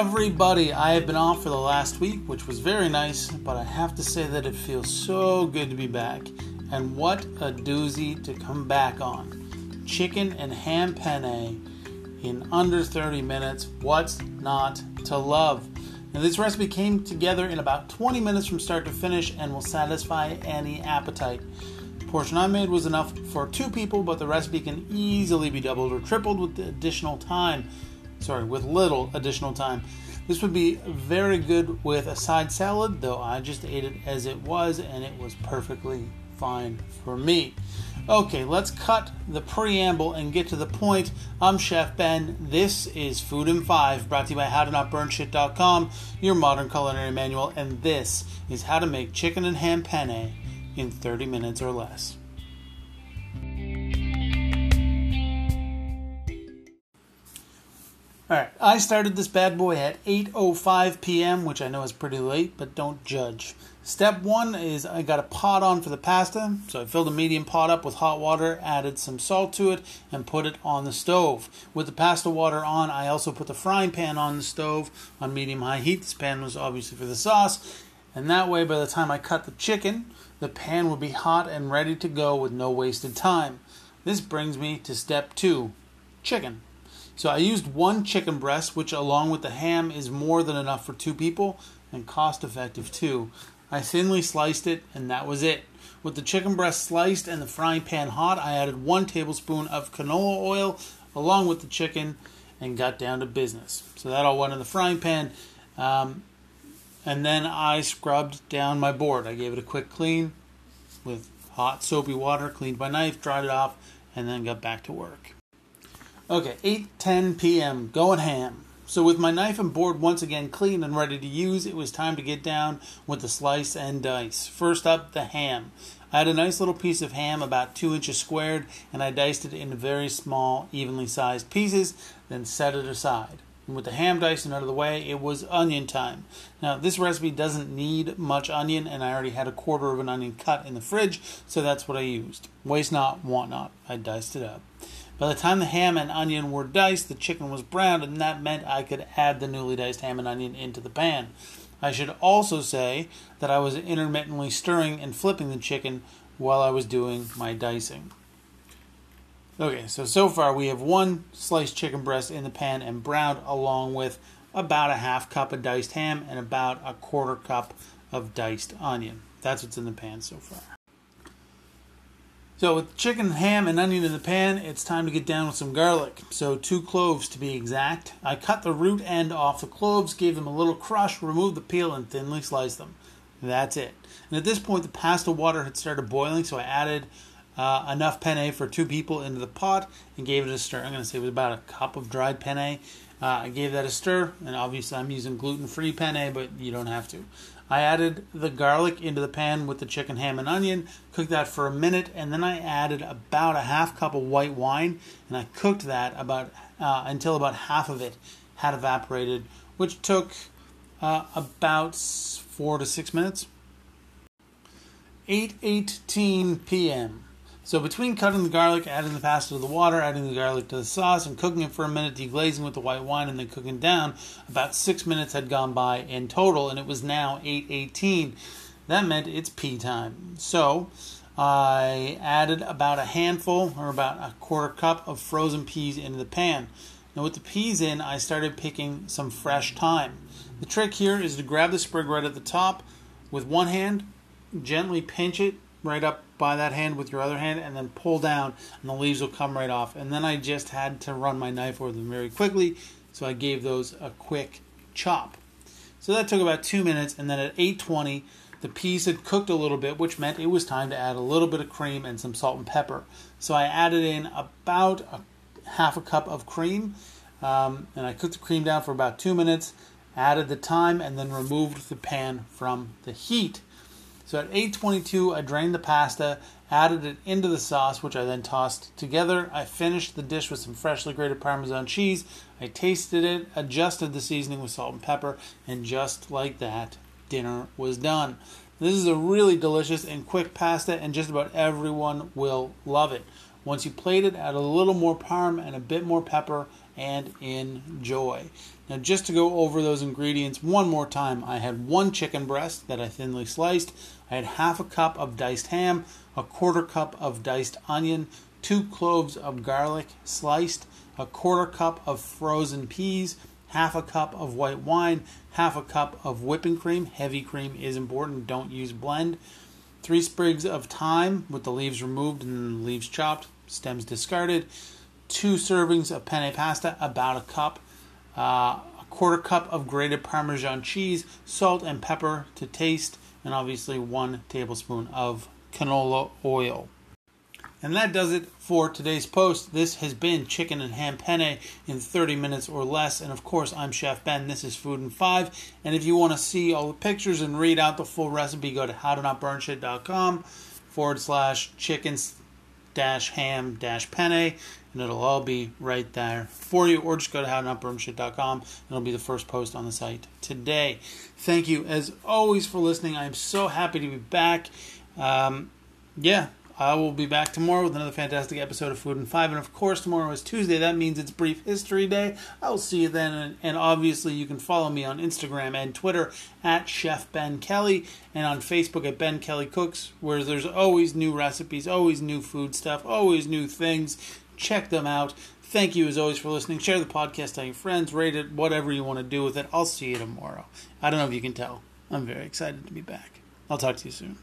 everybody. I have been off for the last week, which was very nice, but I have to say that it feels so good to be back. And what a doozy to come back on. Chicken and ham penne in under 30 minutes. What's not to love? Now, this recipe came together in about 20 minutes from start to finish and will satisfy any appetite. The portion I made was enough for two people, but the recipe can easily be doubled or tripled with additional time sorry, with little additional time. This would be very good with a side salad, though I just ate it as it was and it was perfectly fine for me. Okay, let's cut the preamble and get to the point. I'm Chef Ben. This is Food in 5, brought to you by HowToNotBurnShit.com, your modern culinary manual, and this is how to make chicken and ham penne in 30 minutes or less. All right, I started this bad boy at 8:05 p.m., which I know is pretty late, but don't judge. Step one is I got a pot on for the pasta, so I filled a medium pot up with hot water, added some salt to it, and put it on the stove. With the pasta water on, I also put the frying pan on the stove on medium high heat. This pan was obviously for the sauce, and that way, by the time I cut the chicken, the pan would be hot and ready to go with no wasted time. This brings me to step two chicken. So I used one chicken breast, which along with the ham is more than enough for two people and cost effective too. I thinly sliced it and that was it. With the chicken breast sliced and the frying pan hot, I added one tablespoon of canola oil along with the chicken and got down to business. So that all went in the frying pan. Um, and then I scrubbed down my board. I gave it a quick clean with hot soapy water, cleaned my knife, dried it off, and then got back to work. Okay, 8:10 p.m. Going ham. So with my knife and board once again clean and ready to use, it was time to get down with the slice and dice. First up, the ham. I had a nice little piece of ham about two inches squared, and I diced it into very small, evenly sized pieces, then set it aside. And with the ham diced and out of the way, it was onion time. Now, this recipe doesn't need much onion, and I already had a quarter of an onion cut in the fridge, so that's what I used. Waste not, want not. I diced it up. By the time the ham and onion were diced, the chicken was browned, and that meant I could add the newly diced ham and onion into the pan. I should also say that I was intermittently stirring and flipping the chicken while I was doing my dicing. Okay, so so far we have one sliced chicken breast in the pan and browned along with about a half cup of diced ham and about a quarter cup of diced onion. That's what's in the pan so far. So with chicken, ham, and onion in the pan, it's time to get down with some garlic. So two cloves to be exact. I cut the root end off the cloves, gave them a little crush, removed the peel, and thinly sliced them. That's it. And at this point, the pasta water had started boiling, so I added uh, enough penne for two people into the pot and gave it a stir. I'm going to say it was about a cup of dried penne. Uh, I gave that a stir, and obviously I'm using gluten-free penne, but you don't have to. I added the garlic into the pan with the chicken, ham, and onion, cooked that for a minute, and then I added about a half cup of white wine, and I cooked that about uh, until about half of it had evaporated, which took uh, about four to six minutes. 8:18 p.m. So between cutting the garlic, adding the pasta to the water, adding the garlic to the sauce, and cooking it for a minute, deglazing with the white wine, and then cooking down, about six minutes had gone by in total, and it was now 8:18. That meant it's pea time. So I added about a handful, or about a quarter cup, of frozen peas into the pan. Now with the peas in, I started picking some fresh thyme. The trick here is to grab the sprig right at the top with one hand, gently pinch it right up by that hand with your other hand and then pull down and the leaves will come right off. And then I just had to run my knife over them very quickly, so I gave those a quick chop. So that took about two minutes, and then at 820, the peas had cooked a little bit, which meant it was time to add a little bit of cream and some salt and pepper. So I added in about a half a cup of cream, um, and I cooked the cream down for about two minutes, added the thyme, and then removed the pan from the heat. So at 8:22, I drained the pasta, added it into the sauce, which I then tossed together. I finished the dish with some freshly grated Parmesan cheese. I tasted it, adjusted the seasoning with salt and pepper, and just like that, dinner was done. This is a really delicious and quick pasta, and just about everyone will love it. Once you plate it, add a little more parm and a bit more pepper and enjoy. Now, just to go over those ingredients one more time, I had one chicken breast that I thinly sliced. I had half a cup of diced ham, a quarter cup of diced onion, two cloves of garlic sliced, a quarter cup of frozen peas, half a cup of white wine, half a cup of whipping cream. Heavy cream is important, don't use blend. Three sprigs of thyme with the leaves removed and leaves chopped, stems discarded. Two servings of penne pasta, about a cup. Uh, a quarter cup of grated Parmesan cheese, salt and pepper to taste, and obviously one tablespoon of canola oil. And that does it for today's post. This has been Chicken and Ham Penne in 30 minutes or less. And of course, I'm Chef Ben. This is Food in 5. And if you want to see all the pictures and read out the full recipe, go to howtonotburnshit.com forward slash chicken dash ham dash penne. And it'll all be right there for you. Or just go to howtonotburnshit.com and it'll be the first post on the site today. Thank you, as always, for listening. I am so happy to be back. Um, yeah, I will be back tomorrow with another fantastic episode of Food in Five. And of course, tomorrow is Tuesday. That means it's Brief History Day. I will see you then. And, and, obviously, you can follow me on Instagram and Twitter at Chef Ben Kelly and on Facebook at Ben Kelly Cooks, where there's always new recipes, always new food stuff, always new things. Check them out. Thank you as always for listening. Share the podcast, tell your friends, rate it, whatever you want to do with it. I'll see you tomorrow. I don't know if you can tell. I'm very excited to be back. I'll talk to you soon.